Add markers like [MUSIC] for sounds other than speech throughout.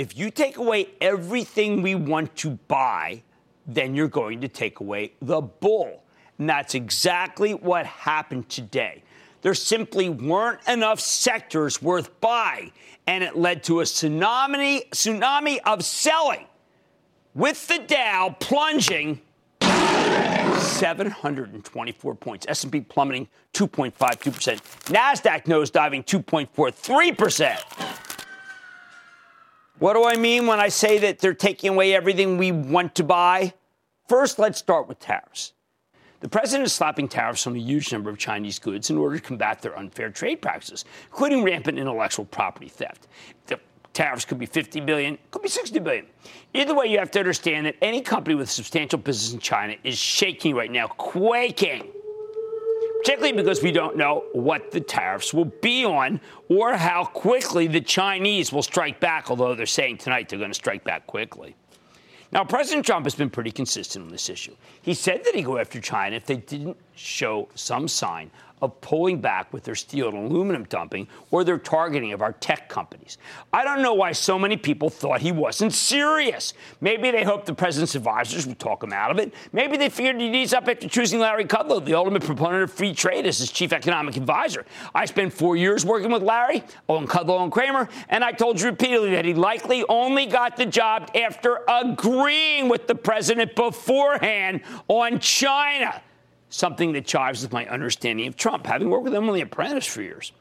if you take away everything we want to buy, then you're going to take away the bull. And that's exactly what happened today. There simply weren't enough sectors worth buying, and it led to a tsunami, tsunami of selling, with the Dow plunging 724 points, S&P plummeting 2.52%, Nasdaq nosediving 2.43%. What do I mean when I say that they're taking away everything we want to buy? First, let's start with tariffs. The president is slapping tariffs on a huge number of Chinese goods in order to combat their unfair trade practices, including rampant intellectual property theft. The tariffs could be 50 billion, could be 60 billion. Either way, you have to understand that any company with substantial business in China is shaking right now, quaking particularly because we don't know what the tariffs will be on or how quickly the Chinese will strike back, although they're saying tonight they're going to strike back quickly. Now, President Trump has been pretty consistent on this issue. He said that he'd go after China if they didn't show some sign of pulling back with their steel and aluminum dumping or their targeting of our tech companies. I don't know why so many people thought he wasn't serious. Maybe they hoped the president's advisors would talk him out of it. Maybe they feared he'd ease up after choosing Larry Kudlow, the ultimate proponent of free trade, as his chief economic advisor. I spent four years working with Larry, on Kudlow and Cramer, and I told you repeatedly that he likely only got the job after agreeing with the president beforehand on China something that chives with my understanding of Trump, having worked with him on The Apprentice for years.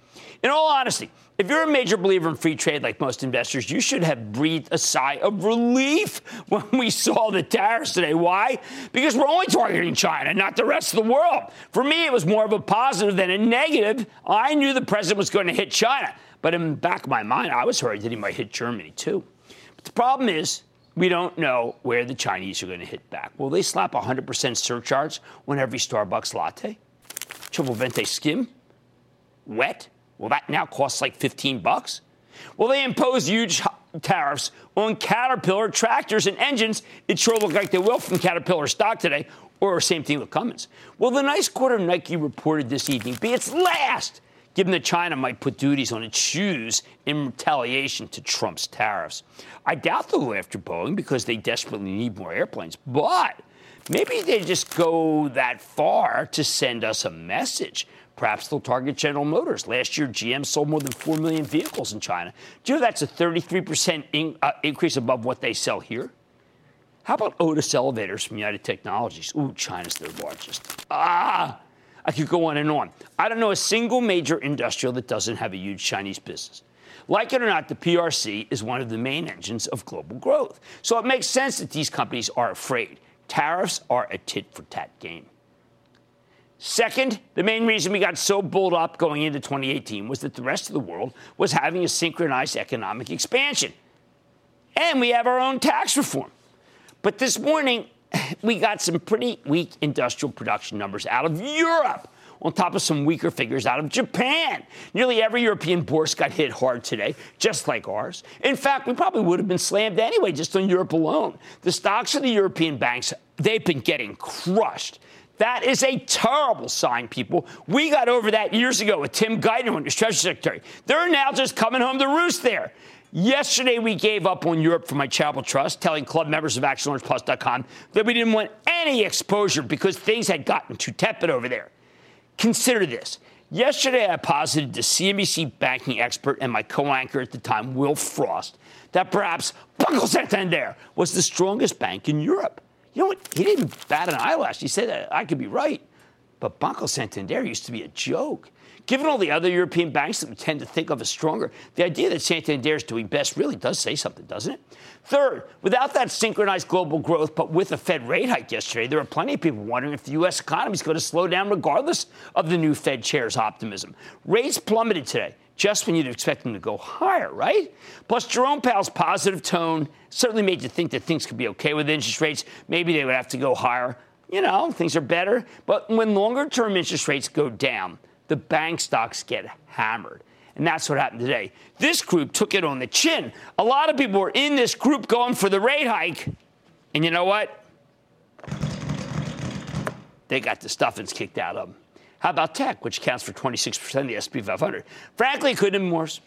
In all honesty, if you're a major believer in free trade like most investors, you should have breathed a sigh of relief when we saw the tariffs today. Why? Because we're only targeting China, not the rest of the world. For me, it was more of a positive than a negative. I knew the president was going to hit China, but in the back of my mind, I was worried that he might hit Germany too. But the problem is, we don't know where the Chinese are going to hit back. Will they slap 100% surcharge on every Starbucks latte? Triple Venti skim? Wet? Will that now cost like 15 bucks? Will they impose huge tariffs on Caterpillar tractors and engines? It sure looks like they will from Caterpillar stock today, or same thing with Cummins. Will the nice quarter Nike reported this evening be its last? Given that China might put duties on its shoes in retaliation to Trump's tariffs. I doubt they'll go after Boeing because they desperately need more airplanes, but maybe they just go that far to send us a message. Perhaps they'll target General Motors. Last year, GM sold more than 4 million vehicles in China. Do you know that's a 33% in, uh, increase above what they sell here? How about Otis Elevators from United Technologies? Ooh, China's their largest. Ah, I could go on and on. I don't know a single major industrial that doesn't have a huge Chinese business. Like it or not, the PRC is one of the main engines of global growth. So it makes sense that these companies are afraid. Tariffs are a tit for tat game. Second, the main reason we got so bulled up going into 2018 was that the rest of the world was having a synchronized economic expansion. And we have our own tax reform. But this morning, [LAUGHS] we got some pretty weak industrial production numbers out of Europe, on top of some weaker figures out of Japan. Nearly every European bourse got hit hard today, just like ours. In fact, we probably would have been slammed anyway, just on Europe alone. The stocks of the European banks, they've been getting crushed. That is a terrible sign, people. We got over that years ago with Tim Geithner, as Treasury Secretary. They're now just coming home to roost there. Yesterday, we gave up on Europe for my charitable trust, telling club members of ActionAlertsPlus.com that we didn't want any exposure because things had gotten too tepid over there. Consider this. Yesterday, I posited to CNBC banking expert and my co anchor at the time, Wilfred Frost, that perhaps Banco Santander was the strongest bank in Europe. You know what? He didn't bat an eyelash. He said I could be right. But Banco Santander used to be a joke. Given all the other European banks that we tend to think of as stronger, the idea that Santander is doing best really does say something, doesn't it? Third, without that synchronized global growth, but with a Fed rate hike yesterday, there are plenty of people wondering if the U.S. economy is going to slow down regardless of the new Fed chair's optimism. Rates plummeted today just when you'd expect them to go higher, right? Plus, Jerome Powell's positive tone certainly made you think that things could be okay with interest rates. Maybe they would have to go higher. You know, things are better. But when longer term interest rates go down, the bank stocks get hammered. And that's what happened today. This group took it on the chin. A lot of people were in this group going for the rate hike. And you know what? They got the stuffings kicked out of them. How about tech, which accounts for 26% of the SP 500? Frankly, it couldn't have been worse.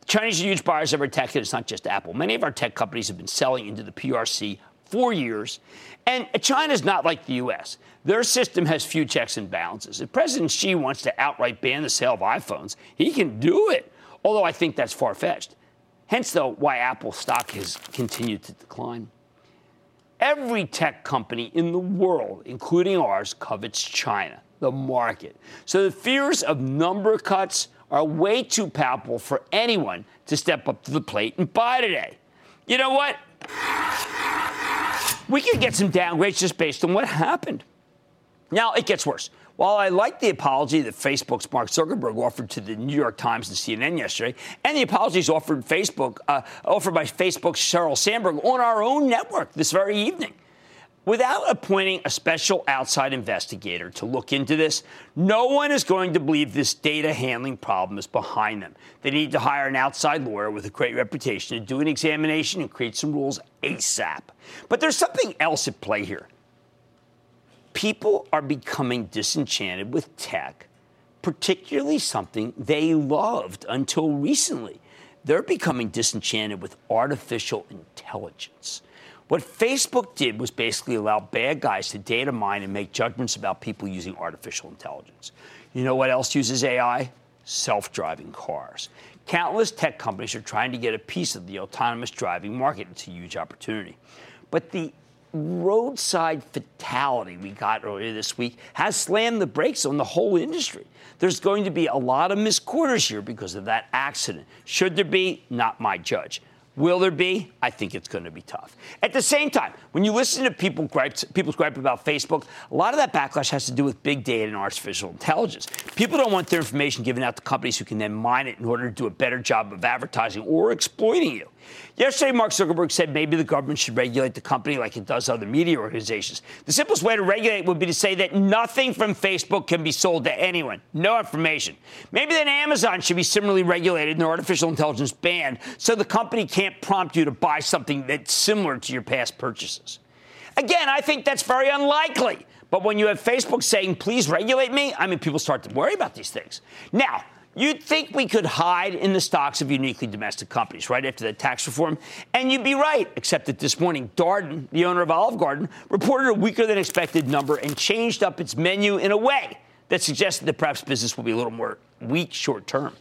The Chinese are huge buyers of our tech, and it's not just Apple. Many of our tech companies have been selling into the PRC for years. And China's not like the U.S. Their system has few checks and balances. If President Xi wants to outright ban the sale of iPhones, he can do it, although I think that's far fetched. Hence, though, why Apple stock has continued to decline. Every tech company in the world, including ours, covets China the market. So the fears of number cuts are way too palpable for anyone to step up to the plate and buy today. You know what? We could get some downgrades just based on what happened. Now it gets worse. While I like the apology that Facebook's Mark Zuckerberg offered to the New York Times and CNN yesterday, and the apologies offered Facebook uh, offered by Facebook's Sheryl Sandberg on our own network this very evening, Without appointing a special outside investigator to look into this, no one is going to believe this data handling problem is behind them. They need to hire an outside lawyer with a great reputation to do an examination and create some rules ASAP. But there's something else at play here. People are becoming disenchanted with tech, particularly something they loved until recently. They're becoming disenchanted with artificial intelligence. What Facebook did was basically allow bad guys to data mine and make judgments about people using artificial intelligence. You know what else uses AI? Self driving cars. Countless tech companies are trying to get a piece of the autonomous driving market. It's a huge opportunity. But the roadside fatality we got earlier this week has slammed the brakes on the whole industry. There's going to be a lot of missed quarters here because of that accident. Should there be? Not my judge. Will there be? I think it's going to be tough. At the same time, when you listen to people gripe, people's gripe about Facebook, a lot of that backlash has to do with big data and artificial intelligence. People don't want their information given out to companies who can then mine it in order to do a better job of advertising or exploiting you. Yesterday, Mark Zuckerberg said maybe the government should regulate the company like it does other media organizations. The simplest way to regulate would be to say that nothing from Facebook can be sold to anyone, no information. Maybe then Amazon should be similarly regulated and artificial intelligence banned so the company can't prompt you to buy something that's similar to your past purchases. Again, I think that's very unlikely. But when you have Facebook saying, please regulate me, I mean, people start to worry about these things. Now, You'd think we could hide in the stocks of uniquely domestic companies right after the tax reform, and you'd be right, except that this morning, Darden, the owner of Olive Garden, reported a weaker than expected number and changed up its menu in a way that suggested that perhaps business will be a little more weak short term.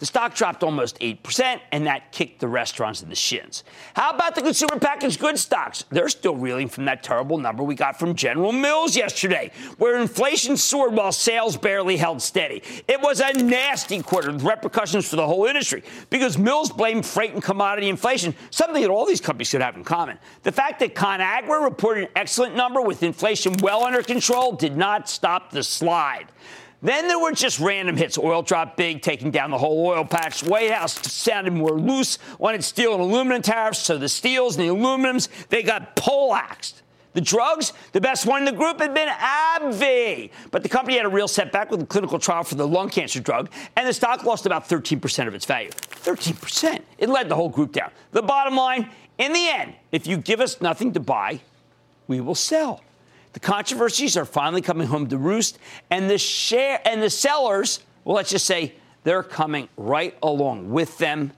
The stock dropped almost 8%, and that kicked the restaurants in the shins. How about the consumer packaged goods stocks? They're still reeling from that terrible number we got from General Mills yesterday, where inflation soared while sales barely held steady. It was a nasty quarter with repercussions for the whole industry because Mills blamed freight and commodity inflation, something that all these companies should have in common. The fact that ConAgra reported an excellent number with inflation well under control did not stop the slide. Then there were just random hits. Oil dropped big, taking down the whole oil patch. White House sounded more loose wanted steel and aluminum tariffs, so the steels and the aluminums, they got poleaxed. The drugs, the best one in the group had been AbbVie. But the company had a real setback with a clinical trial for the lung cancer drug, and the stock lost about 13% of its value. 13%. It led the whole group down. The bottom line, in the end, if you give us nothing to buy, we will sell. The controversies are finally coming home to roost, and the share and the sellers, well, let's just say they're coming right along with them.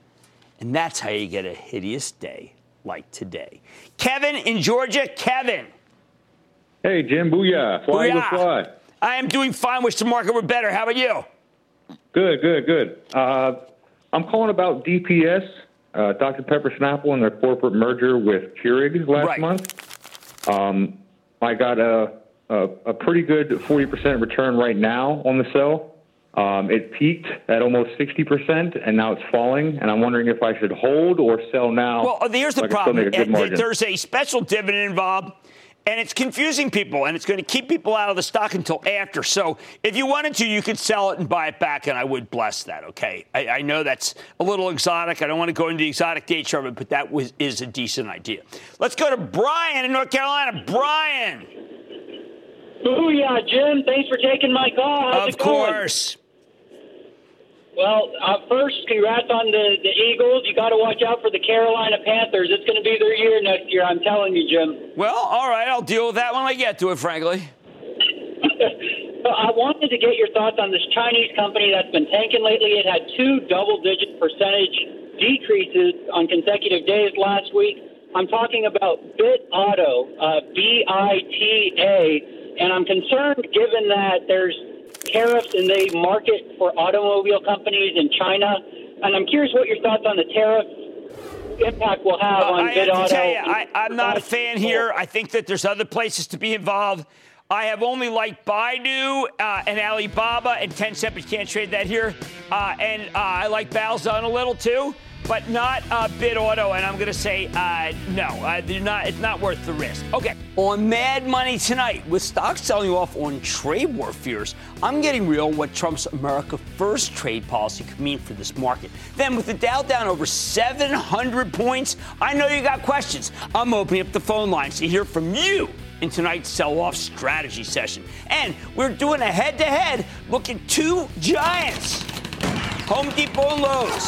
And that's how you get a hideous day like today. Kevin in Georgia, Kevin. Hey, Jim, booyah. Fly booyah. fly. I am doing fine. Wish the market were better. How about you? Good, good, good. Uh, I'm calling about DPS, uh, Dr. Pepper Snapple, and their corporate merger with Keurig last right. month. Um, I got a, a, a pretty good 40% return right now on the sell. Um, it peaked at almost 60%, and now it's falling. And I'm wondering if I should hold or sell now. Well, here's the problem. There's a special dividend involved and it's confusing people and it's going to keep people out of the stock until after. So if you wanted to, you could sell it and buy it back, and I would bless that. Okay, I, I know that's a little exotic. I don't want to go into the exotic nature of it, but that was is a decent idea. Let's go to Brian in North Carolina. Brian. Booyah, Jim. Thanks for taking my call. How's of course. Well, uh, first, congrats on the, the Eagles. You got to watch out for the Carolina Panthers. It's going to be their year next year. I'm telling you, Jim. Well, all right. I'll deal with that when I get to it, frankly. [LAUGHS] I wanted to get your thoughts on this Chinese company that's been tanking lately. It had two double digit percentage decreases on consecutive days last week. I'm talking about Bitauto, uh, B I T A, and I'm concerned given that there's tariffs and they market for automobile companies in China. And I'm curious what your thoughts on the tariff impact will have on I Bitauto. Tell you, I, I'm not a fan here. I think that there's other places to be involved. I have only liked Baidu uh, and Alibaba and Tencent, but you can't trade that here. Uh, and uh, I like Baozun a little too but not uh, Bitauto. And I'm going to say uh, no. Uh, not, it's not worth the risk. Okay. On Mad Money tonight, with stocks selling off on trade war fears, I'm getting real what Trump's America First trade policy could mean for this market. Then, with the Dow down over 700 points, I know you got questions. I'm opening up the phone lines to hear from you in tonight's sell off strategy session. And we're doing a head to head look at two giants Home Depot and Lowe's.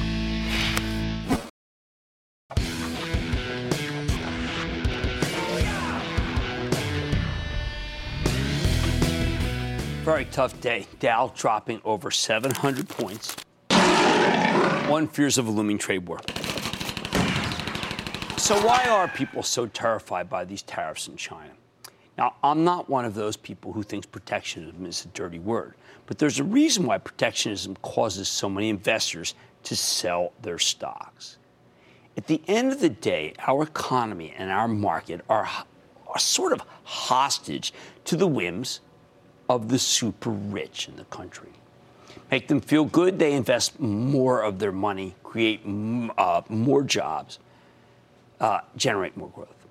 Very tough day. Dow dropping over 700 points. One fears of a looming trade war. So, why are people so terrified by these tariffs in China? Now, I'm not one of those people who thinks protectionism is a dirty word, but there's a reason why protectionism causes so many investors to sell their stocks. At the end of the day, our economy and our market are, are sort of hostage to the whims of the super rich in the country. Make them feel good, they invest more of their money, create uh, more jobs, uh, generate more growth.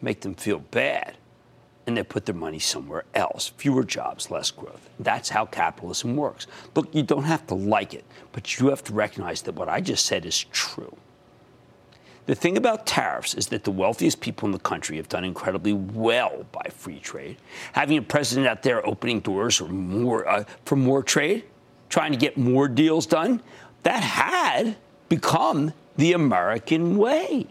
Make them feel bad, and they put their money somewhere else. Fewer jobs, less growth. That's how capitalism works. Look, you don't have to like it, but you have to recognize that what I just said is true. The thing about tariffs is that the wealthiest people in the country have done incredibly well by free trade. Having a president out there opening doors for more, uh, for more trade, trying to get more deals done, that had become the American way.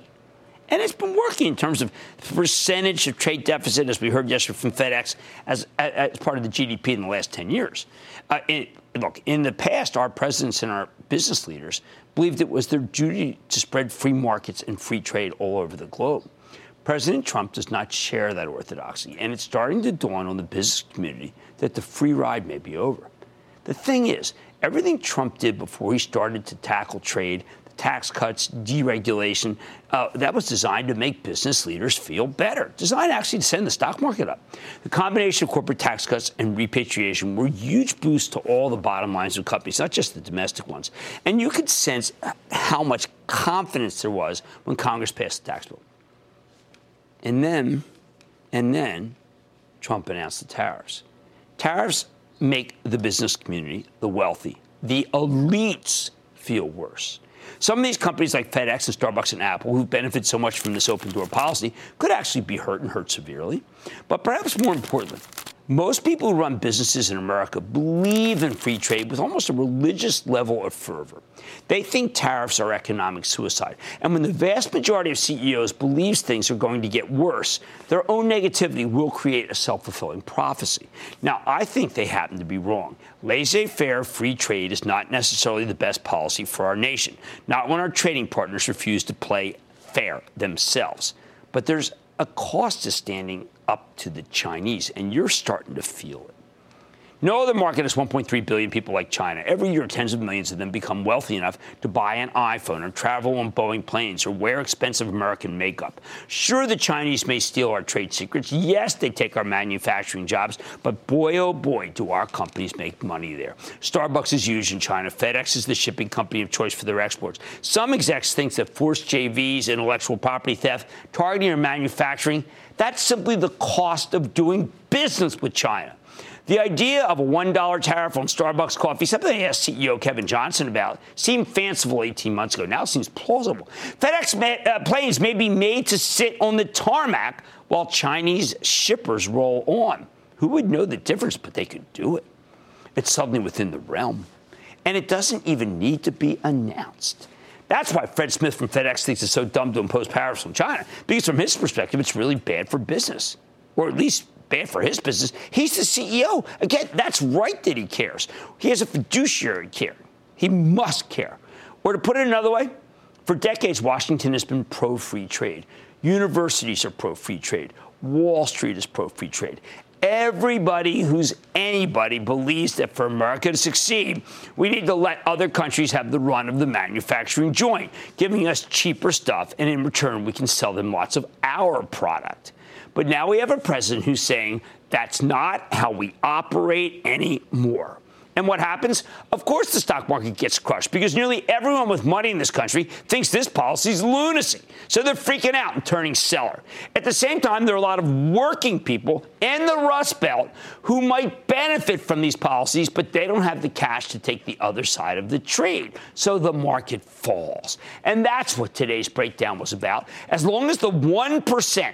And it's been working in terms of percentage of trade deficit, as we heard yesterday from FedEx, as, as part of the GDP in the last 10 years. Uh, it, look, in the past, our presidents and our business leaders believed it was their duty to spread free markets and free trade all over the globe. President Trump does not share that orthodoxy, and it's starting to dawn on the business community that the free ride may be over. The thing is, everything Trump did before he started to tackle trade, tax cuts, deregulation. Uh, that was designed to make business leaders feel better, designed actually to send the stock market up. The combination of corporate tax cuts and repatriation were huge boosts to all the bottom lines of companies, not just the domestic ones. And you could sense how much confidence there was when Congress passed the tax bill. And then, and then, Trump announced the tariffs. Tariffs make the business community, the wealthy, the elites feel worse. Some of these companies like FedEx and Starbucks and Apple, who benefit so much from this open door policy, could actually be hurt and hurt severely. But perhaps more importantly, most people who run businesses in America believe in free trade with almost a religious level of fervor. They think tariffs are economic suicide. And when the vast majority of CEOs believes things are going to get worse, their own negativity will create a self fulfilling prophecy. Now, I think they happen to be wrong. Laissez faire free trade is not necessarily the best policy for our nation, not when our trading partners refuse to play fair themselves. But there's a cost to standing up to the Chinese, and you're starting to feel it. No other market has 1.3 billion people like China. Every year, tens of millions of them become wealthy enough to buy an iPhone or travel on Boeing planes or wear expensive American makeup. Sure, the Chinese may steal our trade secrets. Yes, they take our manufacturing jobs, but boy, oh boy, do our companies make money there. Starbucks is huge in China. FedEx is the shipping company of choice for their exports. Some execs think that forced JVs, intellectual property theft, targeting our manufacturing, that's simply the cost of doing business with China. The idea of a $1 tariff on Starbucks coffee, something I asked CEO Kevin Johnson about, seemed fanciful 18 months ago. Now seems plausible. FedEx may, uh, planes may be made to sit on the tarmac while Chinese shippers roll on. Who would know the difference? But they could do it. It's suddenly within the realm. And it doesn't even need to be announced. That's why Fred Smith from FedEx thinks it's so dumb to impose tariffs on China, because from his perspective, it's really bad for business, or at least bad for his business. He's the CEO. Again, that's right that he cares. He has a fiduciary care. He must care. Or to put it another way, for decades, Washington has been pro free trade. Universities are pro free trade. Wall Street is pro free trade. Everybody who's anybody believes that for America to succeed, we need to let other countries have the run of the manufacturing joint, giving us cheaper stuff, and in return, we can sell them lots of our product. But now we have a president who's saying that's not how we operate anymore. And what happens? Of course, the stock market gets crushed because nearly everyone with money in this country thinks this policy is lunacy. So they're freaking out and turning seller. At the same time, there are a lot of working people in the Rust Belt who might benefit from these policies, but they don't have the cash to take the other side of the trade. So the market falls. And that's what today's breakdown was about. As long as the 1%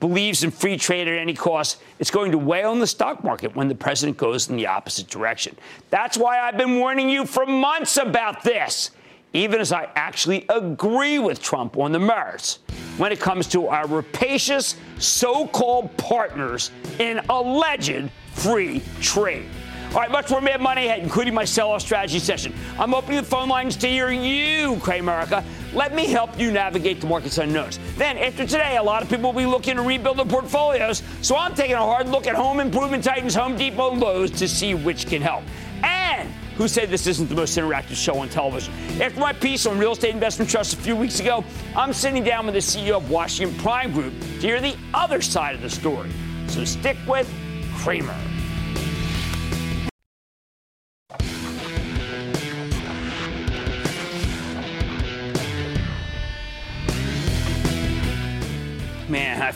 believes in free trade at any cost, it's going to weigh on the stock market when the president goes in the opposite direction. That's why I've been warning you for months about this, even as I actually agree with Trump on the merits when it comes to our rapacious so called partners in alleged free trade. All right, much more Mad Money ahead, including my sell-off strategy session. I'm opening the phone lines to hear you, Cramerica. Let me help you navigate the market's unknowns. Then, after today, a lot of people will be looking to rebuild their portfolios, so I'm taking a hard look at home improvement titans, Home Depot, Lowe's to see which can help. And who said this isn't the most interactive show on television? After my piece on real estate investment trusts a few weeks ago, I'm sitting down with the CEO of Washington Prime Group to hear the other side of the story. So stick with Cramer.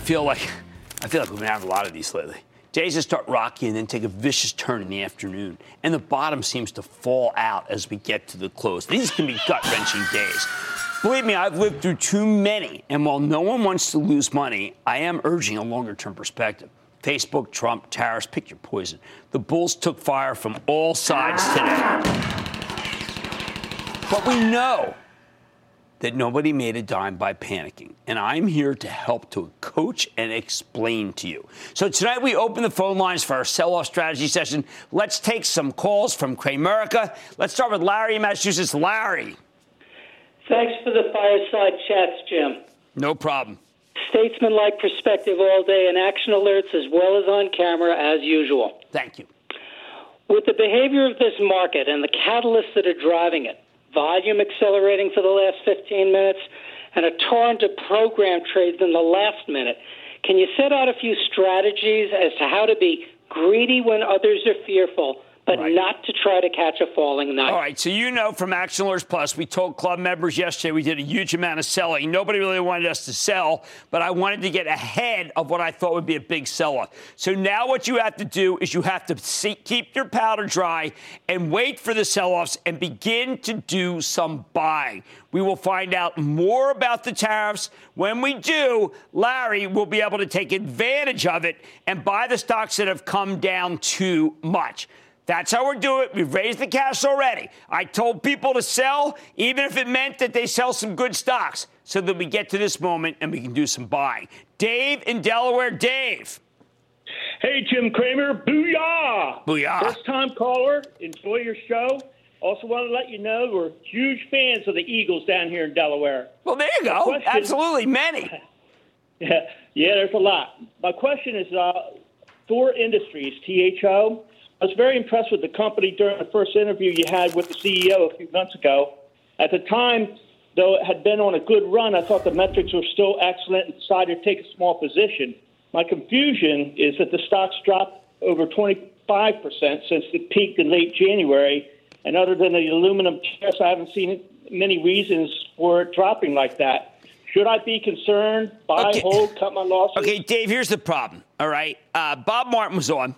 Feel like I feel like we've been having a lot of these lately. Days just start rocky and then take a vicious turn in the afternoon, and the bottom seems to fall out as we get to the close. These can be gut wrenching days. Believe me, I've lived through too many, and while no one wants to lose money, I am urging a longer term perspective. Facebook, Trump, tariffs, pick your poison. The bulls took fire from all sides today. But we know that nobody made a dime by panicking. And I'm here to help to coach and explain to you. So tonight we open the phone lines for our sell-off strategy session. Let's take some calls from Cramerica. Let's start with Larry in Massachusetts. Larry. Thanks for the fireside chats, Jim. No problem. Statesman-like perspective all day and action alerts as well as on camera as usual. Thank you. With the behavior of this market and the catalysts that are driving it, volume accelerating for the last 15 minutes, and a torrent of program trades in the last minute. Can you set out a few strategies as to how to be greedy when others are fearful but right. not to try to catch a falling knife. All right. So you know from Action Alerts Plus, we told club members yesterday we did a huge amount of selling. Nobody really wanted us to sell, but I wanted to get ahead of what I thought would be a big sell-off. So now what you have to do is you have to see, keep your powder dry and wait for the sell-offs and begin to do some buying. We will find out more about the tariffs. When we do, Larry will be able to take advantage of it and buy the stocks that have come down too much. That's how we're doing it. We've raised the cash already. I told people to sell, even if it meant that they sell some good stocks, so that we get to this moment and we can do some buying. Dave in Delaware. Dave. Hey, Jim Cramer. Booyah. Booyah. First time caller. Enjoy your show. Also, want to let you know we're huge fans of the Eagles down here in Delaware. Well, there you go. Question, Absolutely. Many. [LAUGHS] yeah, yeah, there's a lot. My question is uh, Thor Industries, THO. I was very impressed with the company during the first interview you had with the CEO a few months ago. At the time, though it had been on a good run, I thought the metrics were still excellent and decided to take a small position. My confusion is that the stock's dropped over 25% since it peaked in late January. And other than the aluminum tariffs, I haven't seen many reasons for it dropping like that. Should I be concerned? Buy, okay. hold, cut my losses? Okay, Dave, here's the problem. All right. Uh, Bob Martin was on.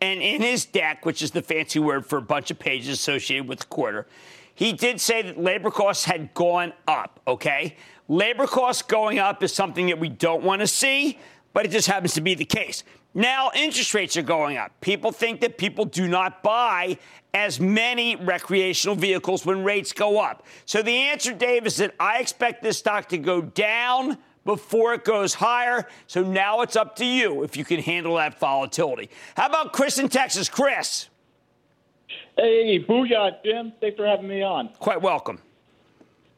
And in his deck, which is the fancy word for a bunch of pages associated with the quarter, he did say that labor costs had gone up, okay? Labor costs going up is something that we don't want to see, but it just happens to be the case. Now, interest rates are going up. People think that people do not buy as many recreational vehicles when rates go up. So the answer, Dave, is that I expect this stock to go down before it goes higher. So now it's up to you if you can handle that volatility. How about Chris in Texas? Chris. Hey, booyah, Jim. Thanks for having me on. Quite welcome.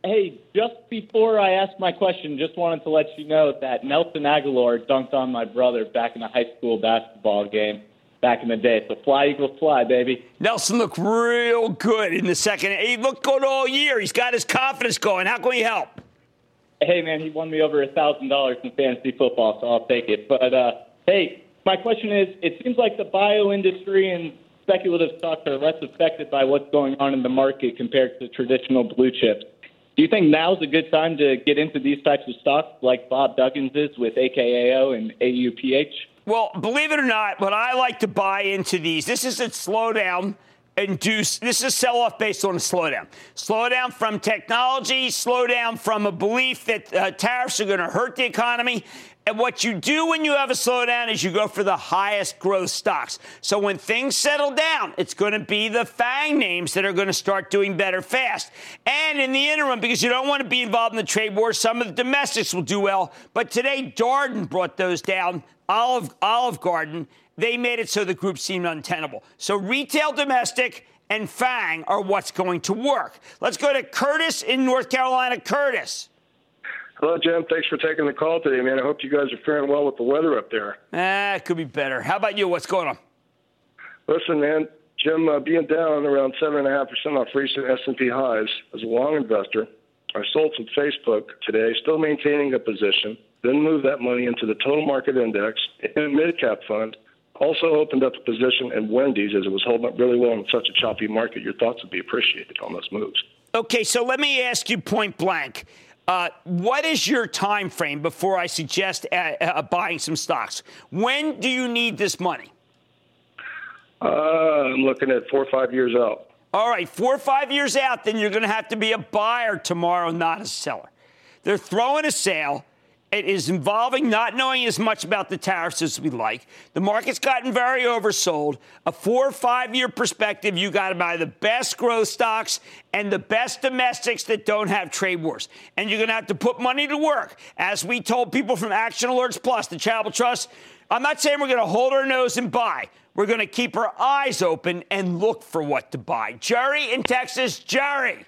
Hey, just before I ask my question, just wanted to let you know that Nelson Agholor dunked on my brother back in a high school basketball game back in the day. So fly, Eagles, fly, baby. Nelson looked real good in the second. He looked good all year. He's got his confidence going. How can we help? Hey man, he won me over a thousand dollars in fantasy football, so I'll take it. But uh, hey, my question is: It seems like the bio industry and speculative stocks are less affected by what's going on in the market compared to traditional blue chips. Do you think now's a good time to get into these types of stocks like Bob Duggins is with AKAO and AUPH? Well, believe it or not, what I like to buy into these, this is a slowdown induce this is a sell-off based on a slowdown. Slowdown from technology slowdown from a belief that uh, tariffs are going to hurt the economy and what you do when you have a slowdown is you go for the highest growth stocks so when things settle down it's going to be the fang names that are going to start doing better fast and in the interim because you don't want to be involved in the trade war some of the domestics will do well but today darden brought those down olive olive garden they made it so the group seemed untenable. So retail, domestic, and FANG are what's going to work. Let's go to Curtis in North Carolina. Curtis. Hello, Jim. Thanks for taking the call today, man. I hope you guys are faring well with the weather up there. Ah, it could be better. How about you? What's going on? Listen, man. Jim, uh, being down around seven and a half percent off recent S&P highs as a long investor, I sold some Facebook today, still maintaining a position. Then moved that money into the total market index in a mid cap fund also opened up a position in Wendy's as it was holding up really well in such a choppy market. Your thoughts would be appreciated on those moves. Okay, so let me ask you point blank. Uh, what is your time frame before I suggest uh, uh, buying some stocks? When do you need this money? Uh, I'm looking at four or five years out. All right, four or five years out, then you're going to have to be a buyer tomorrow, not a seller. They're throwing a sale. It is involving not knowing as much about the tariffs as we like. The market's gotten very oversold. A four or five year perspective, you got to buy the best growth stocks and the best domestics that don't have trade wars. And you're going to have to put money to work. As we told people from Action Alerts Plus, the Charitable Trust, I'm not saying we're going to hold our nose and buy. We're going to keep our eyes open and look for what to buy. Jerry in Texas, Jerry.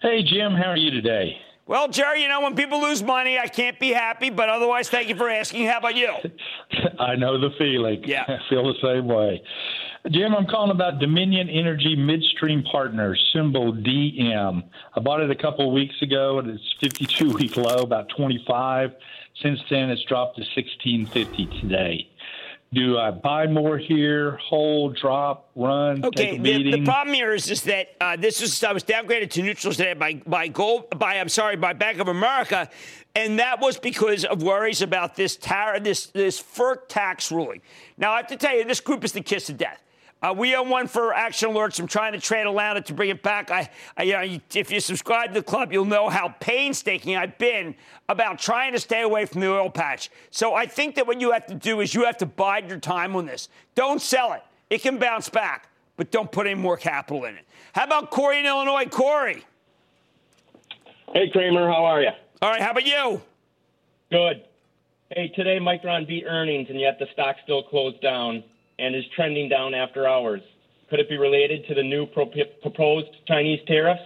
Hey, Jim, how are you today? Well, Jerry, you know, when people lose money, I can't be happy, but otherwise, thank you for asking. How about you? [LAUGHS] I know the feeling. Yeah. [LAUGHS] I feel the same way. Jim, I'm calling about Dominion Energy Midstream Partners, symbol DM. I bought it a couple of weeks ago, and it's 52 week low, about 25. Since then, it's dropped to 1650 today do I buy more here, hold, drop, run, okay, take a beating? The, the problem here is, is that uh, this is I was downgraded to neutral today by by gold by I'm sorry by Bank of America, and that was because of worries about this tar- this this FERC tax ruling. Now I have to tell you, this group is the kiss of death. Uh, we own one for action alerts. I'm trying to trade around it to bring it back. I, I you know, if you subscribe to the club, you'll know how painstaking I've been about trying to stay away from the oil patch. So I think that what you have to do is you have to bide your time on this. Don't sell it. It can bounce back, but don't put any more capital in it. How about Corey in Illinois? Corey. Hey, Cramer. How are you? All right. How about you? Good. Hey, today Micron beat earnings, and yet the stock still closed down and is trending down after hours. Could it be related to the new pro- proposed Chinese tariffs?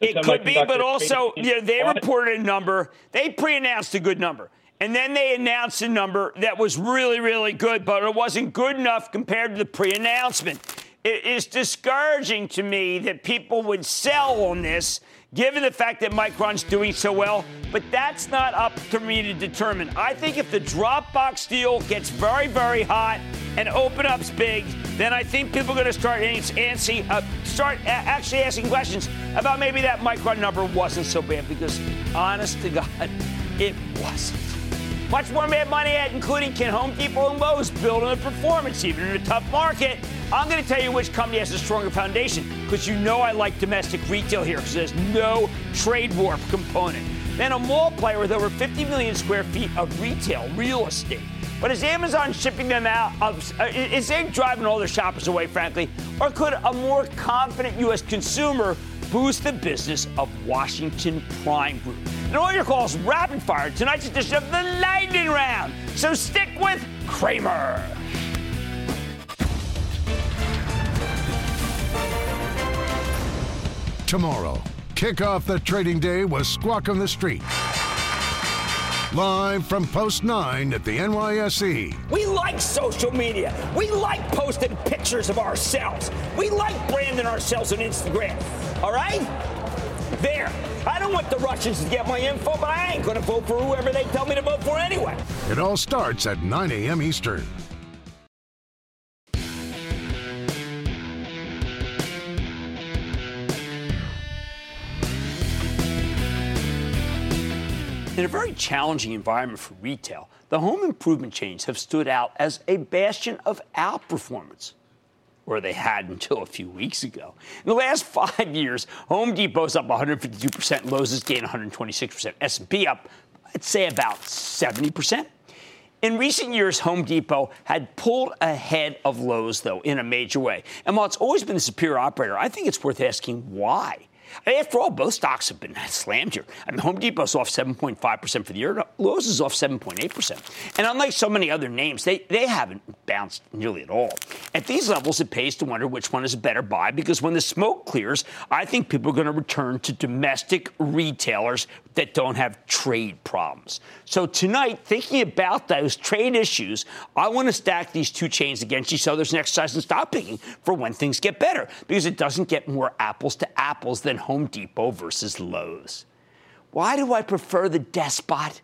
It could be, but also you know, they reported a number. They pre-announced a good number. And then they announced a number that was really, really good, but it wasn't good enough compared to the pre announcement. It is discouraging to me that people would sell on this given the fact that Micron's doing so well, but that's not up to me to determine. I think if the Dropbox deal gets very, very hot and open ups big, then I think people are going to start antsy, uh, start a- actually asking questions about maybe that Micron number wasn't so bad because, honest to God, [LAUGHS] it wasn't. Much more Mad Money at, including can Home Depot and Lowe's build on performance even in a tough market? I'm going to tell you which company has a stronger foundation because you know I like domestic retail here because there's no trade war component. Then a mall player with over 50 million square feet of retail real estate. But is Amazon shipping them out? Uh, is they driving all their shoppers away, frankly? Or could a more confident U.S. consumer boost the business of Washington Prime Group? And all your calls rapid fire tonight's edition of the Lightning Round. So stick with Cramer. Tomorrow, kick off the trading day with Squawk on the Street. Live from Post 9 at the NYSE. We like social media. We like posting pictures of ourselves. We like branding ourselves on Instagram. All right? There. I don't want the Russians to get my info, but I ain't going to vote for whoever they tell me to vote for anyway. It all starts at 9 a.m. Eastern. In a very challenging environment for retail, the home improvement chains have stood out as a bastion of outperformance. Or they had until a few weeks ago. In the last five years, Home Depot's up 152%, Lowe's has gained 126%, S&P up, I'd say about 70%. In recent years, Home Depot had pulled ahead of Lowe's, though, in a major way. And while it's always been the superior operator, I think it's worth asking why. After all, both stocks have been slammed here. I mean, Home Depot's off 7.5% for the year. Lowe's is off 7.8%. And unlike so many other names, they, they haven't bounced nearly at all. At these levels, it pays to wonder which one is a better buy because when the smoke clears, I think people are going to return to domestic retailers that don't have trade problems. So tonight, thinking about those trade issues, I want to stack these two chains against each other as an exercise in stock picking for when things get better because it doesn't get more apples to apples than Home Depot versus Lowe's. Why do I prefer the despot?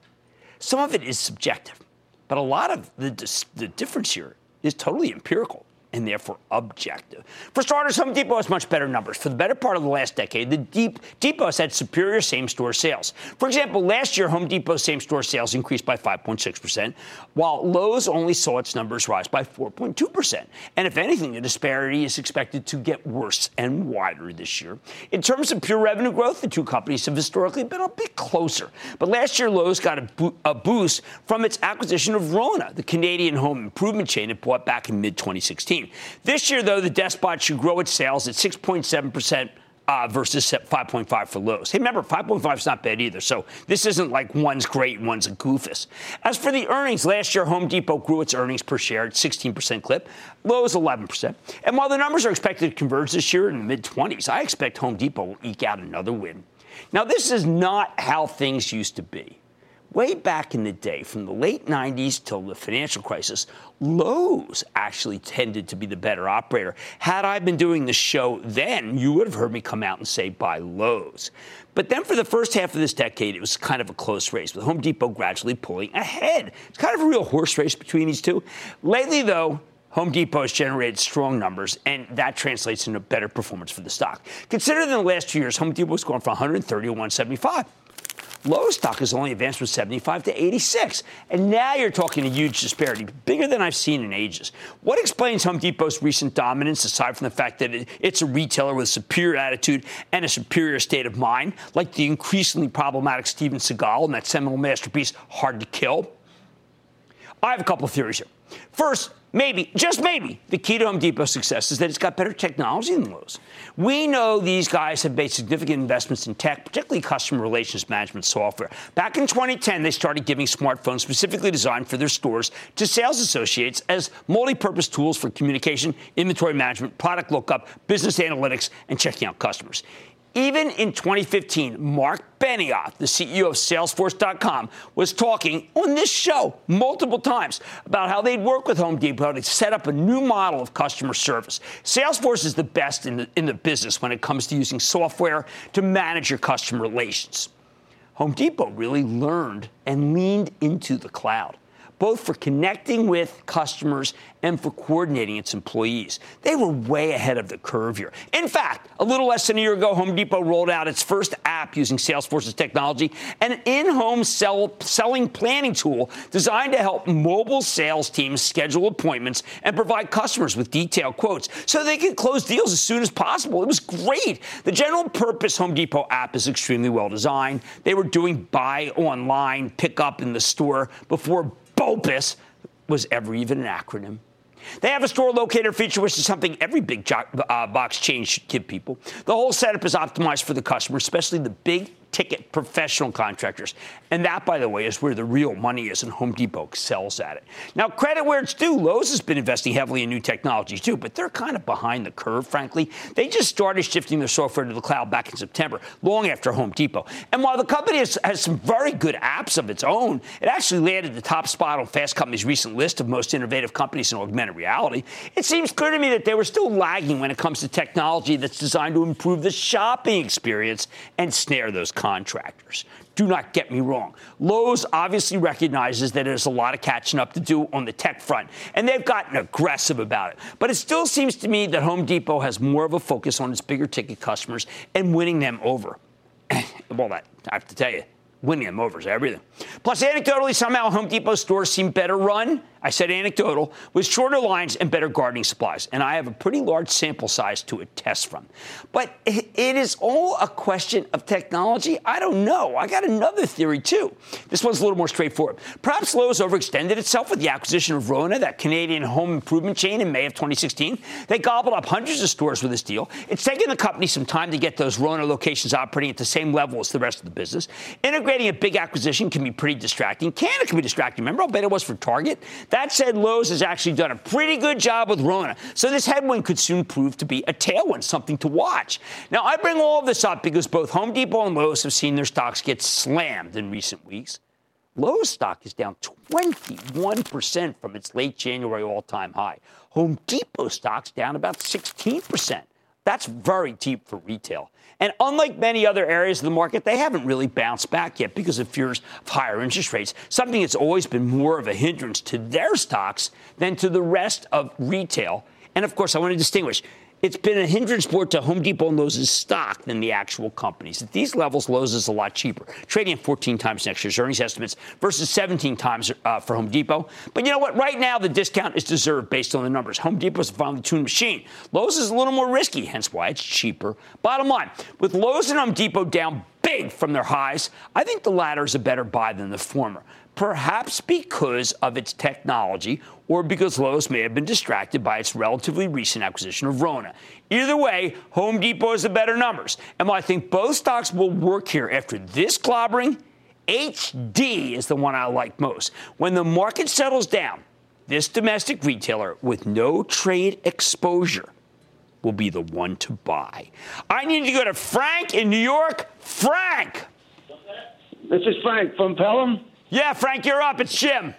Some of it is subjective, but a lot of the, the difference here is totally empirical and therefore objective. For starters, Home Depot has much better numbers. For the better part of the last decade, the Deep, Depot has had superior same-store sales. For example, last year, Home Depot's same-store sales increased by 5.6%, while Lowe's only saw its numbers rise by 4.2%. And if anything, the disparity is expected to get worse and wider this year. In terms of pure revenue growth, the two companies have historically been a bit closer. But last year, Lowe's got a, bo- a boost from its acquisition of Rona, the Canadian home improvement chain it bought back in mid-2016. This year, though, the Despot should grow its sales at 6.7%. Uh, versus 5.5 for Lowe's. Hey, remember, 5.5 is not bad either, so this isn't like one's great and one's a goofus. As for the earnings, last year Home Depot grew its earnings per share at 16% clip, Lowe's 11%. And while the numbers are expected to converge this year in the mid 20s, I expect Home Depot will eke out another win. Now, this is not how things used to be. Way back in the day, from the late 90s till the financial crisis, Lowe's actually tended to be the better operator. Had I been doing the show then, you would have heard me come out and say buy Lowe's. But then for the first half of this decade, it was kind of a close race, with Home Depot gradually pulling ahead. It's kind of a real horse race between these two. Lately, though, Home Depot has generated strong numbers, and that translates into better performance for the stock. Consider in the last two years, Home Depot has gone from 130 to 175. Lowe's stock has only advanced from 75 to 86. And now you're talking a huge disparity, bigger than I've seen in ages. What explains Home Depot's recent dominance, aside from the fact that it's a retailer with a superior attitude and a superior state of mind, like the increasingly problematic Steven Seagal in that seminal masterpiece, Hard to Kill? I have a couple of theories here. First, Maybe, just maybe, the key to Home Depot's success is that it's got better technology than Lowe's. We know these guys have made significant investments in tech, particularly customer relations management software. Back in 2010, they started giving smartphones specifically designed for their stores to sales associates as multi purpose tools for communication, inventory management, product lookup, business analytics, and checking out customers. Even in 2015, Marc Benioff, the CEO of Salesforce.com, was talking on this show multiple times about how they'd work with Home Depot to set up a new model of customer service. Salesforce is the best in the, in the business when it comes to using software to manage your customer relations. Home Depot really learned and leaned into the cloud both for connecting with customers and for coordinating its employees. They were way ahead of the curve here. In fact, a little less than a year ago, Home Depot rolled out its first app using Salesforce's technology, an in home sell, selling planning tool designed to help mobile sales teams schedule appointments and provide customers with detailed quotes so they can close deals as soon as possible. It was great. The general purpose Home Depot app is extremely well designed. They were doing buy online, pick up in the store before BOPIS was ever even an acronym. They have a store locator feature, which is something every big jo- uh, box chain should give people. The whole setup is optimized for the customer, especially the big ticket professional contractors. And that, by the way, is where the real money is, and Home Depot excels at it. Now, credit where it's due. Lowe's has been investing heavily in new technologies too, but they're kind of behind the curve, frankly. They just started shifting their software to the cloud back in September, long after Home Depot. And while the company has, has some very good apps of its own, it actually landed the top spot on Fast Company's recent list of most innovative companies in augmented reality. It seems clear to me that they were still lagging when it comes to technology that's designed to improve the shopping experience and snare those contractors. Do not get me wrong. Lowe's obviously recognizes that there's a lot of catching up to do on the tech front, and they've gotten aggressive about it. But it still seems to me that Home Depot has more of a focus on its bigger ticket customers and winning them over. [COUGHS] well, that, I have to tell you, winning them over is everything. Plus, anecdotally, somehow Home Depot stores seem better run. I said anecdotal, with shorter lines and better gardening supplies. And I have a pretty large sample size to attest from. But it is all a question of technology. I don't know. I got another theory, too. This one's a little more straightforward. Perhaps Lowe's overextended itself with the acquisition of Rona, that Canadian home improvement chain, in May of 2016. They gobbled up hundreds of stores with this deal. It's taken the company some time to get those Rona locations operating at the same level as the rest of the business. Integrating a big acquisition can be pretty distracting. Canada can be distracting. Remember how bad it was for Target? That said, Lowe's has actually done a pretty good job with Rona. So this headwind could soon prove to be a tailwind, something to watch. Now, I bring all of this up because both Home Depot and Lowe's have seen their stocks get slammed in recent weeks. Lowe's stock is down 21% from its late January all time high. Home Depot stock's down about 16%. That's very deep for retail. And unlike many other areas of the market, they haven't really bounced back yet because of fears of higher interest rates, something that's always been more of a hindrance to their stocks than to the rest of retail. And of course, I want to distinguish it's been a hindrance more to Home Depot and Lowe's stock than the actual companies. At these levels, Lowe's is a lot cheaper, trading at 14 times next year's earnings estimates versus 17 times uh, for Home Depot. But you know what? Right now, the discount is deserved based on the numbers. Home Depot is a finely tuned machine. Lowe's is a little more risky, hence why it's cheaper. Bottom line, with Lowe's and Home Depot down big from their highs, I think the latter is a better buy than the former perhaps because of its technology or because Lowe's may have been distracted by its relatively recent acquisition of Rona. Either way, Home Depot has the better numbers. And while I think both stocks will work here after this clobbering, HD is the one I like most. When the market settles down, this domestic retailer with no trade exposure will be the one to buy. I need to go to Frank in New York. Frank! This is Frank from Pelham. Yeah, Frank, you're up. It's Jim.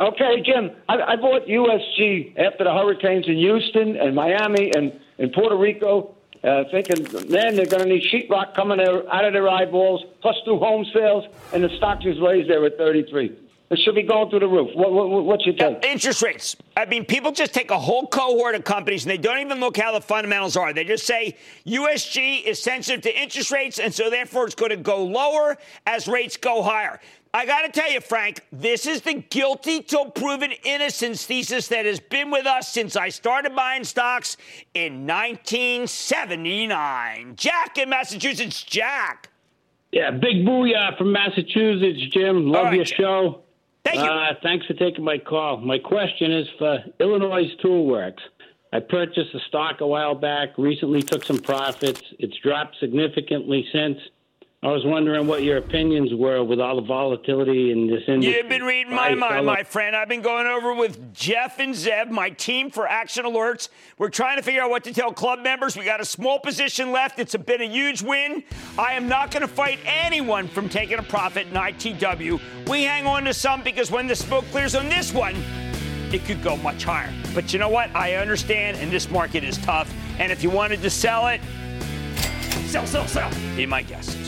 Okay, Jim. I, I bought USG after the hurricanes in Houston and Miami and, and Puerto Rico, uh, thinking, man, they're going to need sheetrock coming out of their eyeballs, plus through home sales, and the stock just raised there at 33. It should be going through the roof. What, what, what's your take? Interest rates. I mean, people just take a whole cohort of companies and they don't even look how the fundamentals are. They just say USG is sensitive to interest rates, and so therefore it's going to go lower as rates go higher. I got to tell you, Frank, this is the guilty till proven innocence thesis that has been with us since I started buying stocks in 1979. Jack in Massachusetts. Jack. Yeah, big booyah from Massachusetts, Jim. Love right, your show. Thank you. Uh, thanks for taking my call. My question is for Illinois Toolworks. I purchased the stock a while back, recently took some profits. It's dropped significantly since. I was wondering what your opinions were with all the volatility in this industry. You've been reading my mind, my friend. I've been going over with Jeff and Zeb, my team for Action Alerts. We're trying to figure out what to tell club members. We got a small position left. It's been a huge win. I am not going to fight anyone from taking a profit in ITW. We hang on to some because when the smoke clears on this one, it could go much higher. But you know what? I understand, and this market is tough. And if you wanted to sell it, sell, sell, sell. Be my guest.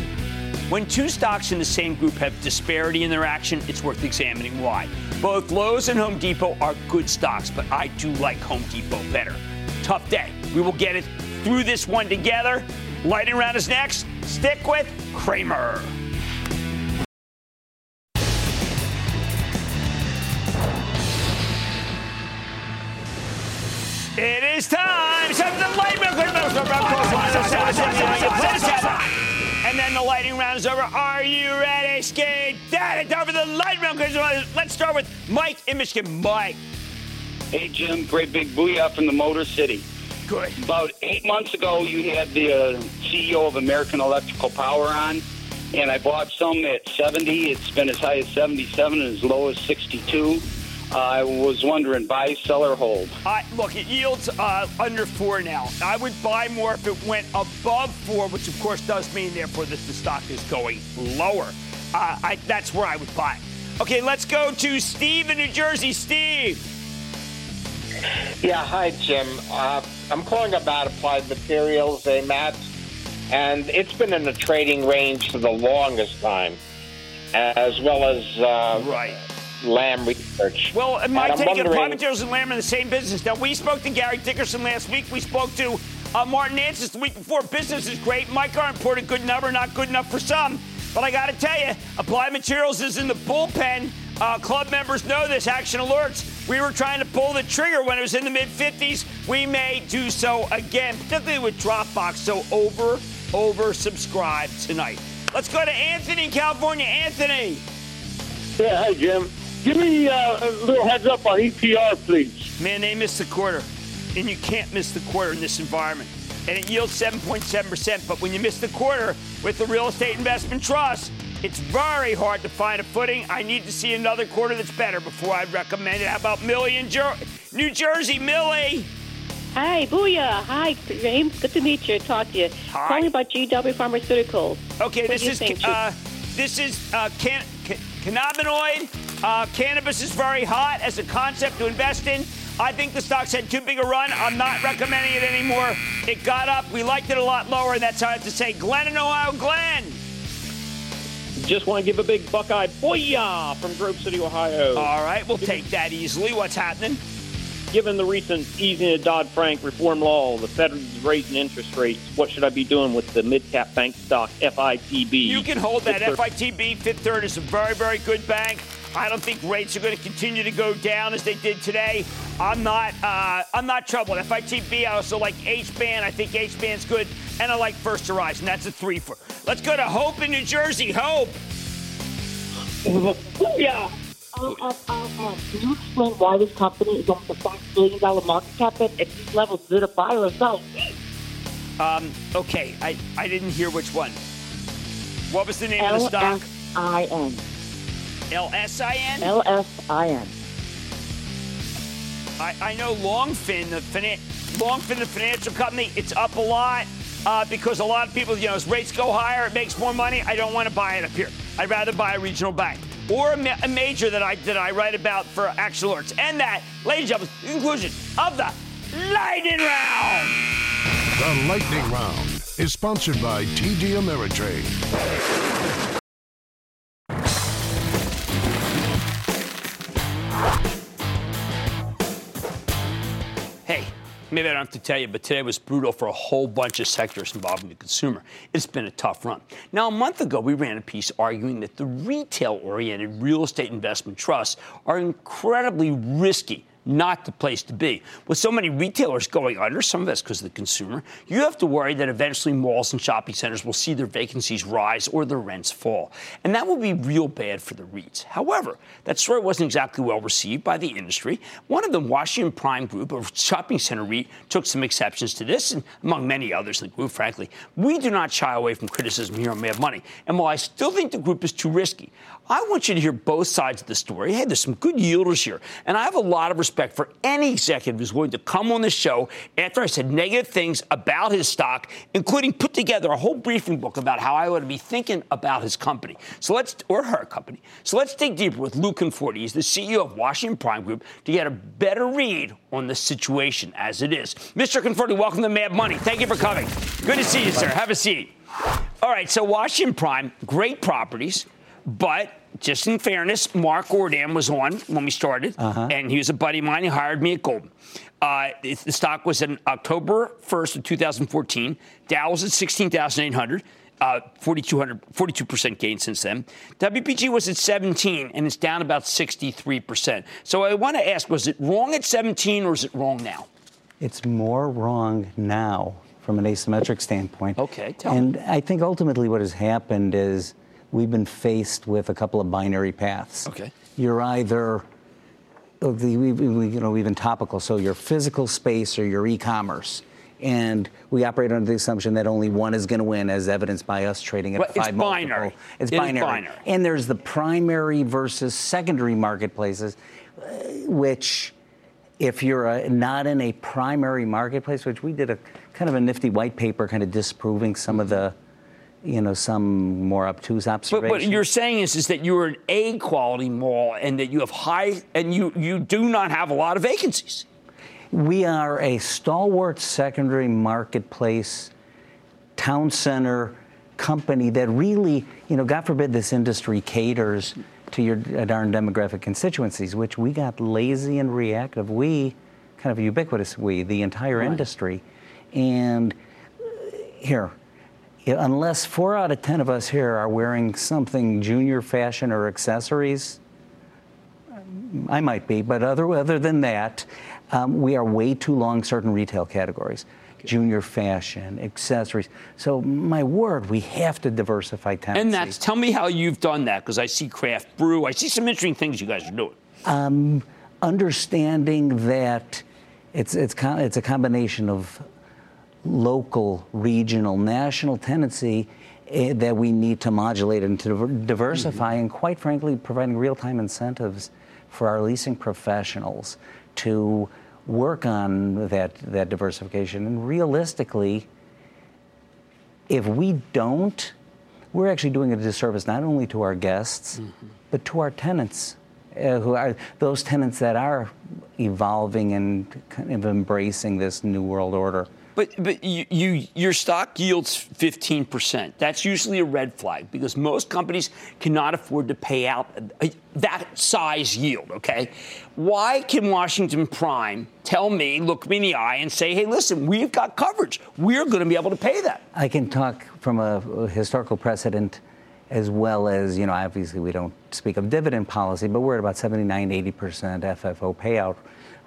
When two stocks in the same group have disparity in their action, it's worth examining why. Both Lowe's and Home Depot are good stocks, but I do like Home Depot better. Tough day. We will get it through this one together. Lightning round is next. Stick with Cramer. It is time. And then the lightning round is over. Are you ready, Skate? Dad, it's over the lightning round. Let's start with Mike in Michigan. Mike. Hey, Jim. Great big booyah from the Motor City. Good. About eight months ago, you had the uh, CEO of American Electrical Power on, and I bought some at 70. It's been as high as 77 and as low as 62. I was wondering, buy, sell, or hold? Uh, look, it yields uh, under four now. I would buy more if it went above four, which of course does mean, therefore, that the stock is going lower. Uh, I, that's where I would buy. Okay, let's go to Steve in New Jersey. Steve. Yeah, hi, Jim. Uh, I'm calling about Applied Materials, AMAT, and it's been in the trading range for the longest time, as well as uh, right Lam Research. Well, my take wondering... Applied Materials and Lam are in the same business. Now, we spoke to Gary Dickerson last week. We spoke to uh, Martin Anstice the week before. Business is great. Mike Arndt a good number, not good enough for some. But I got to tell you, Applied Materials is in the bullpen. Uh, club members know this. Action alerts. We were trying to pull the trigger when it was in the mid 50s. We may do so again, particularly with Dropbox. So over, over subscribe tonight. Let's go to Anthony in California. Anthony. Yeah, hi, Jim. Give me uh, a little heads up on EPR, please. Man, they missed the quarter, and you can't miss the quarter in this environment. And it yields 7.7%. But when you miss the quarter with the real estate investment trust, it's very hard to find a footing. I need to see another quarter that's better before I'd recommend it. How about Millie in Jer- New Jersey? Millie. Hi, booyah. Hi, James. Good to meet you. Talk to you. Hi. Calling about GW Pharmaceuticals. Okay, What this is think? uh, this is uh, can, can, cannabinoid. Uh, cannabis is very hot as a concept to invest in. I think the stock's had too big a run. I'm not recommending it anymore. It got up. We liked it a lot lower, and that's how I have to say. Glenn in Ohio. Glenn. Just want to give a big Buckeye booyah from Grove City, Ohio. All right, we'll take that easily. What's happening? given the recent easing of Dodd Frank reform law, the Fed is raising interest rates. What should I be doing with the mid cap bank stock FITB? You can hold that. FITB Fifth Third is a very, very good bank. I don't think rates are going to continue to go down as they did today. I'm not. Uh, I'm not troubled. FITB. I also like HBAN. I think HBAN's good, and I like First Horizon. That's a three for. Let's go to Hope in New Jersey. Hope. Yeah. Um, um, um, can you explain why this company is almost a five billion dollar market cap at, these levels? Is it buy or sell? Um, okay, I, I didn't hear which one. What was the name of the stock? L-S-I-N. LSIN? L-S-I-N. I, I know Longfin, the finan- Longfin, the financial company, it's up a lot uh, because a lot of people, you know, as rates go higher, it makes more money. I don't want to buy it up here. I'd rather buy a regional bank or a, ma- a major that I that I write about for Action Alerts. And that, ladies and gentlemen, the conclusion of the lightning round. The Lightning Round is sponsored by TD Ameritrade. Maybe I don't have to tell you, but today was brutal for a whole bunch of sectors involving the consumer. It's been a tough run. Now, a month ago, we ran a piece arguing that the retail oriented real estate investment trusts are incredibly risky. Not the place to be. With so many retailers going under, some of that's because of the consumer, you have to worry that eventually malls and shopping centers will see their vacancies rise or their rents fall. And that will be real bad for the REITs. However, that story wasn't exactly well received by the industry. One of them, Washington Prime Group, a shopping center REIT, took some exceptions to this, and among many others in the group, frankly. We do not shy away from criticism here on Mad Money. And while I still think the group is too risky, I want you to hear both sides of the story. Hey, there's some good yielders here. And I have a lot of respect for any executive who's willing to come on the show after I said negative things about his stock, including put together a whole briefing book about how I ought to be thinking about his company. So let's, or her company. So let's dig deeper with Lou Conforti. He's the CEO of Washington Prime Group to get a better read on the situation as it is. Mr. Conforti, welcome to Mad Money. Thank you for coming. Good to see you, sir. Have a seat. All right, so Washington Prime, great properties, but just in fairness, Mark Ordan was on when we started, and he was a buddy of mine. He hired me at Goldman. Uh, the stock was in October 1st of 2014. Dow was at 16,800. Uh, 4,200, 42% gain since then. WPG was at 17, and it's down about 63%. So I want to ask, was it wrong at 17 or is it wrong now? It's more wrong now from an asymmetric standpoint. Okay, tell and I think ultimately what has happened is we've been faced with a couple of binary paths. Okay. You're either, oh, the, we, we, you know, we've been topical, so your physical space or your e-commerce. And we operate under the assumption that only one is going to win, as evidenced by us trading at Well, a it's five multiple. binary. It's It binary. binary. And there's the primary versus secondary marketplaces, which if you're a, not in a primary marketplace, which we did a kind of a nifty white paper, kind of disproving some of the, you know, some more obtuse observations. But what you're saying is, is that you're an A quality mall and that you have high, and you, you do not have a lot of vacancies. We are a stalwart secondary marketplace, town center company that really, you know, God forbid this industry caters to your darn demographic constituencies, which we got lazy and reactive. We, kind of ubiquitous, we, the entire Right. industry. And uh, here, unless four out of 10 of us here are wearing something junior fashion or accessories, I might be, but other, other than that, um, we are way too long certain retail categories. Junior fashion, accessories. So, my word, we have to diversify tendencies. And that's, tell me how you've done that, because I see craft brew. I see some interesting things you guys are doing. um, understanding that it's it's it's a combination of local, regional, national tendency eh, that we need to modulate and to diver- diversify, and quite frankly, providing real-time incentives for our leasing professionals to work on that that diversification. And realistically, if we don't, we're actually doing a disservice not only to our guests, but to our tenants, uh, who are those tenants that are evolving and kind of embracing this new world order. But but you, you your stock yields 15%. That's usually a red flag because most companies cannot afford to pay out that size yield, okay? Why can Washington Prime tell me, look me in the eye and say, "Hey, listen, we've got coverage. We're going to be able to pay that." I can talk from a historical precedent as well as, you know, obviously we don't speak of dividend policy, but we're at about 79, 80% FFO payout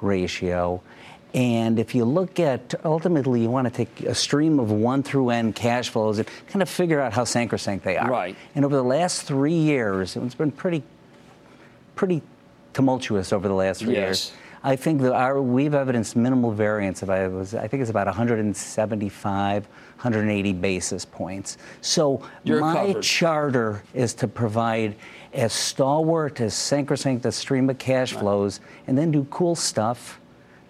ratio. And if you look at ultimately, you want to take a stream of one through n cash flows and kind of figure out how sacrosanct they are. Right. And over the last three years, it's been pretty, pretty tumultuous over the last three Yes. years. I think that our we've evidenced minimal variance. Of, I was I think it's about 175, 180 basis points. So You're my covered. charter is to provide as stalwart as sacrosanct a stream of cash flows, and then do cool stuff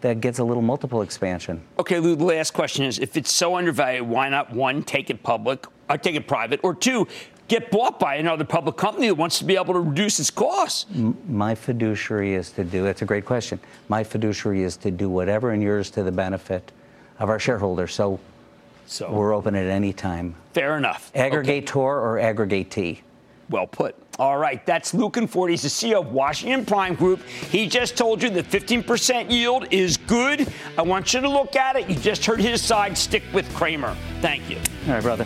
that gets a little multiple expansion. Okay, Lou, the last question is if it's so undervalued, why not one, take it public, or take it private, or two, get bought by another public company that wants to be able to reduce its costs? My fiduciary is to do, that's a great question. My fiduciary is to do whatever inures to the benefit of our shareholders. So, so we're open at any time. Fair enough. Aggregator or aggregate Well put. All right, that's Lou Conforti. He's the CEO of Washington Prime Group. He just told you that 15% yield is good. I want you to look at it. You just heard his side. Stick with Cramer. Thank you. All right, brother.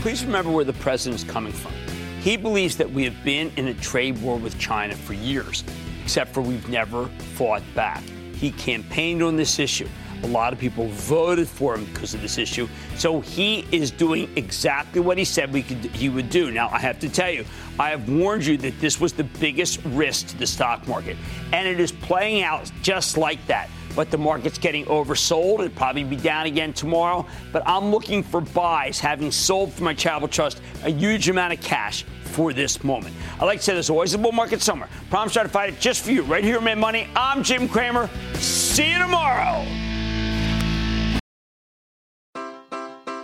Please remember where the president is coming from. He believes that we have been in a trade war with China for years, except for we've never fought back. He campaigned on this issue. A lot of people voted for him because of this issue. So he is doing exactly what he said could, he would do. Now, I have to tell you, I have warned you that this was the biggest risk to the stock market. And it is playing out just like that. But the market's getting oversold. It'll probably be down again tomorrow. But I'm looking for buys, having sold for my travel trust a huge amount of cash for this moment. I like to say there's always a bull market somewhere. Promise try to fight it just for you right here on Mad Money. I'm Jim Cramer. See you tomorrow.